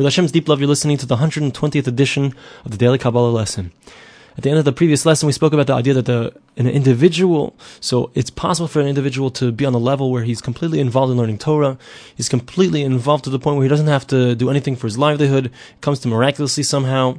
With Hashem's deep love, you're listening to the 120th edition of the Daily Kabbalah lesson. At the end of the previous lesson, we spoke about the idea that the, an individual, so it's possible for an individual to be on a level where he's completely involved in learning Torah. He's completely involved to the point where he doesn't have to do anything for his livelihood. Comes to miraculously somehow.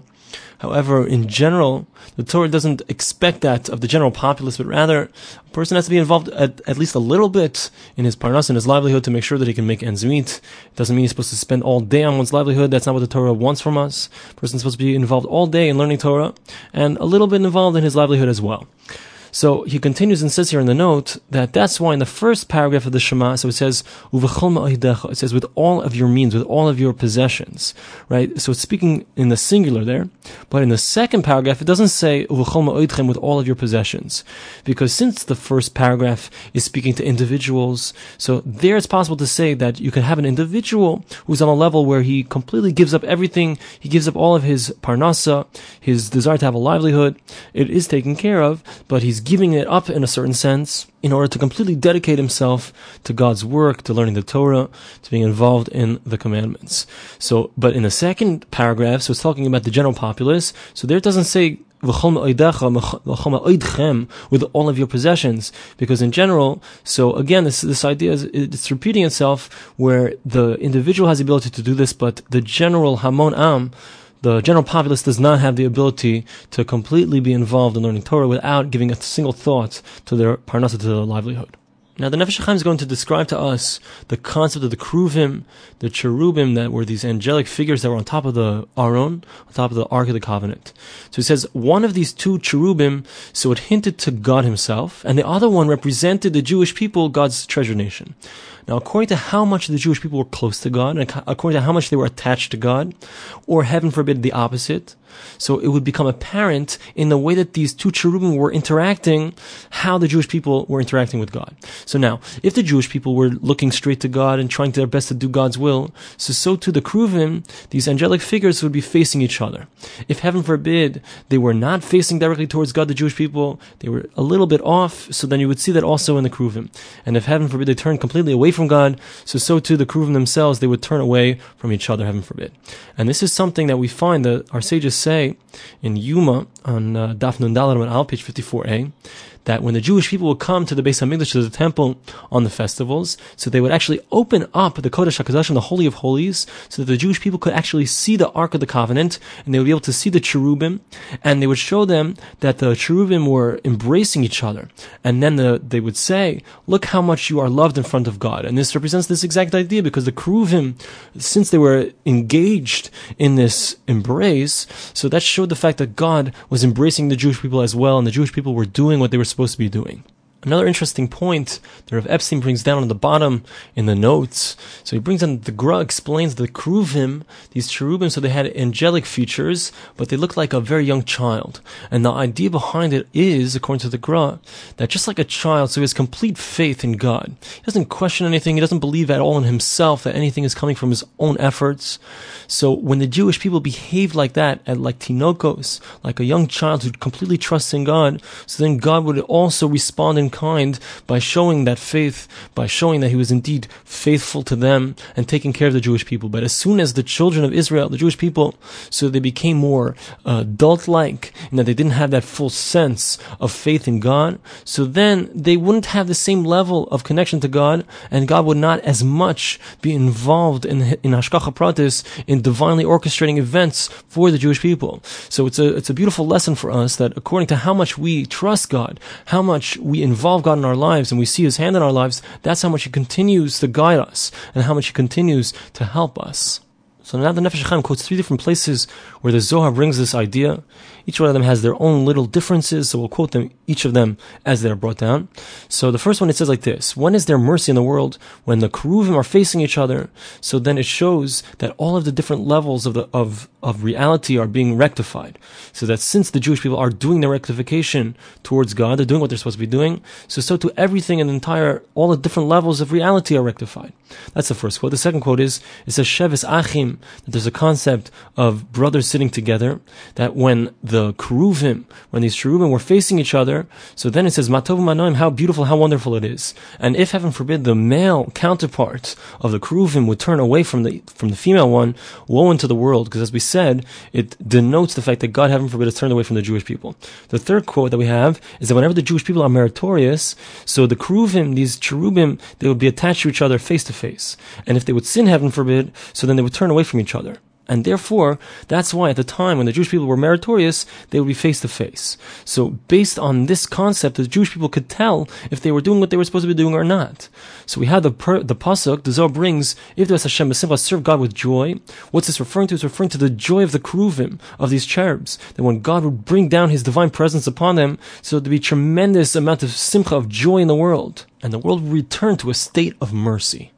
However, in general, the Torah doesn't expect that of the general populace, but rather a person has to be involved at, at least a little bit in his parnas and his livelihood to make sure that he can make ends meet. It doesn't mean he's supposed to spend all day on one's livelihood. That's not what the Torah wants from us. A person's supposed to be involved all day in learning Torah and a little bit involved in his livelihood as well. So he continues and says here in the note that that's why in the first paragraph of the Shema, so it says, it says with all of your means, with all of your possessions, right? So it's speaking in the singular there. But in the second paragraph, it doesn't say with all of your possessions. Because since the first paragraph is speaking to individuals, so there it's possible to say that you can have an individual who's on a level where he completely gives up everything, he gives up all of his parnasa, his desire to have a livelihood, it is taken care of, but he's giving it up in a certain sense in order to completely dedicate himself to God's work, to learning the Torah, to being involved in the commandments. So, but in the second paragraph, so it's talking about the general populace. So there it doesn't say with all of your possessions, because in general, so again, this this idea is it's repeating itself, where the individual has the ability to do this, but the general hamon am the general populace does not have the ability to completely be involved in learning Torah without giving a single thought to their parnasa, to their livelihood. Now, the Nefesh is going to describe to us the concept of the Kruvim, the cherubim that were these angelic figures that were on top of the Aron, on top of the Ark of the Covenant. So he says one of these two cherubim, so it hinted to God himself, and the other one represented the Jewish people, God's treasure nation. Now, according to how much the Jewish people were close to God, and according to how much they were attached to God, or heaven forbid the opposite, so it would become apparent in the way that these two cherubim were interacting, how the Jewish people were interacting with God. So now, if the Jewish people were looking straight to God and trying their best to do God's will, so so too the Kruvim, these angelic figures would be facing each other. If heaven forbid they were not facing directly towards God, the Jewish people, they were a little bit off, so then you would see that also in the Kruvim. And if heaven forbid they turned completely away from God, so so too the Kruvim themselves, they would turn away from each other, heaven forbid. And this is something that we find that our sages say in Yuma on uh, Daf Nun Dalar Al, page 54a, that when the Jewish people would come to the Beis Hamikdash, to the temple on the festivals, so they would actually open up the Kodesh HaKadoshim, the Holy of Holies, so that the Jewish people could actually see the Ark of the Covenant, and they would be able to see the cherubim, and they would show them that the cherubim were embracing each other. And then the, they would say, look how much you are loved in front of God. And this represents this exact idea, because the cherubim, since they were engaged in this embrace, so that showed the fact that God was embracing the Jewish people as well, and the Jewish people were doing what they were supposed to be doing. Another interesting point that Rav Epstein brings down on the bottom in the notes. So he brings on the Gra explains the Kruvim, these cherubim, so they had angelic features, but they looked like a very young child. And the idea behind it is, according to the Gra, that just like a child, so he has complete faith in God. He doesn't question anything, he doesn't believe at all in himself that anything is coming from his own efforts. So when the Jewish people behaved like that, at like Tinokos, like a young child who completely trusts in God, so then God would also respond in kind by showing that faith, by showing that he was indeed faithful to them and taking care of the Jewish people. But as soon as the children of Israel, the Jewish people, so they became more uh, adult-like, and that they didn't have that full sense of faith in God, so then they wouldn't have the same level of connection to God, and God would not as much be involved in in Hashgacha Pratis, in divinely orchestrating events for the Jewish people. So it's a it's a beautiful lesson for us that according to how much we trust God, how much we involve involve God in our lives and we see His hand in our lives, that's how much He continues to guide us and how much He continues to help us. So now the Nefesh HaChaim quotes three different places where the Zohar brings this idea. Each one of them has their own little differences, so we'll quote them, each of them as they're brought down. So the first one it says like this, when is there mercy in the world? When the Keruvim are facing each other, so then it shows that all of the different levels of the, of, of reality are being rectified. So that since the Jewish people are doing their rectification towards God, they're doing what they're supposed to be doing, so so to everything in the entire, all the different levels of reality are rectified. That's the first quote. The second quote is, it says, Shevis Achim, that there's a concept of brothers sitting together, that when the Keruvim, when these Cheruvim were facing each other, so then it says, Matov Manoim, how beautiful, how wonderful it is. And if, heaven forbid, the male counterpart of the Keruvim would turn away from the, from the female one, woe unto the world, because as we said, it denotes the fact that God, heaven forbid, has turned away from the Jewish people. The third quote that we have is that whenever the Jewish people are meritorious, so the Keruvim, these cherubim, they would be attached to each other face to face. And if they would sin, heaven forbid, so then they would turn away from each other. And therefore, that's why at the time when the Jewish people were meritorious, they would be face to face. So based on this concept, the Jewish people could tell if they were doing what they were supposed to be doing or not. So we have the the pasuk, the Zohar brings, Ivdu es Hashem B'simcha, serve God with joy. What's this referring to? It's referring to the joy of the keruvim, of these cherubs. That when God would bring down His divine presence upon them, so there'd be tremendous amount of simcha, of joy in the world. And the world would return to a state of mercy.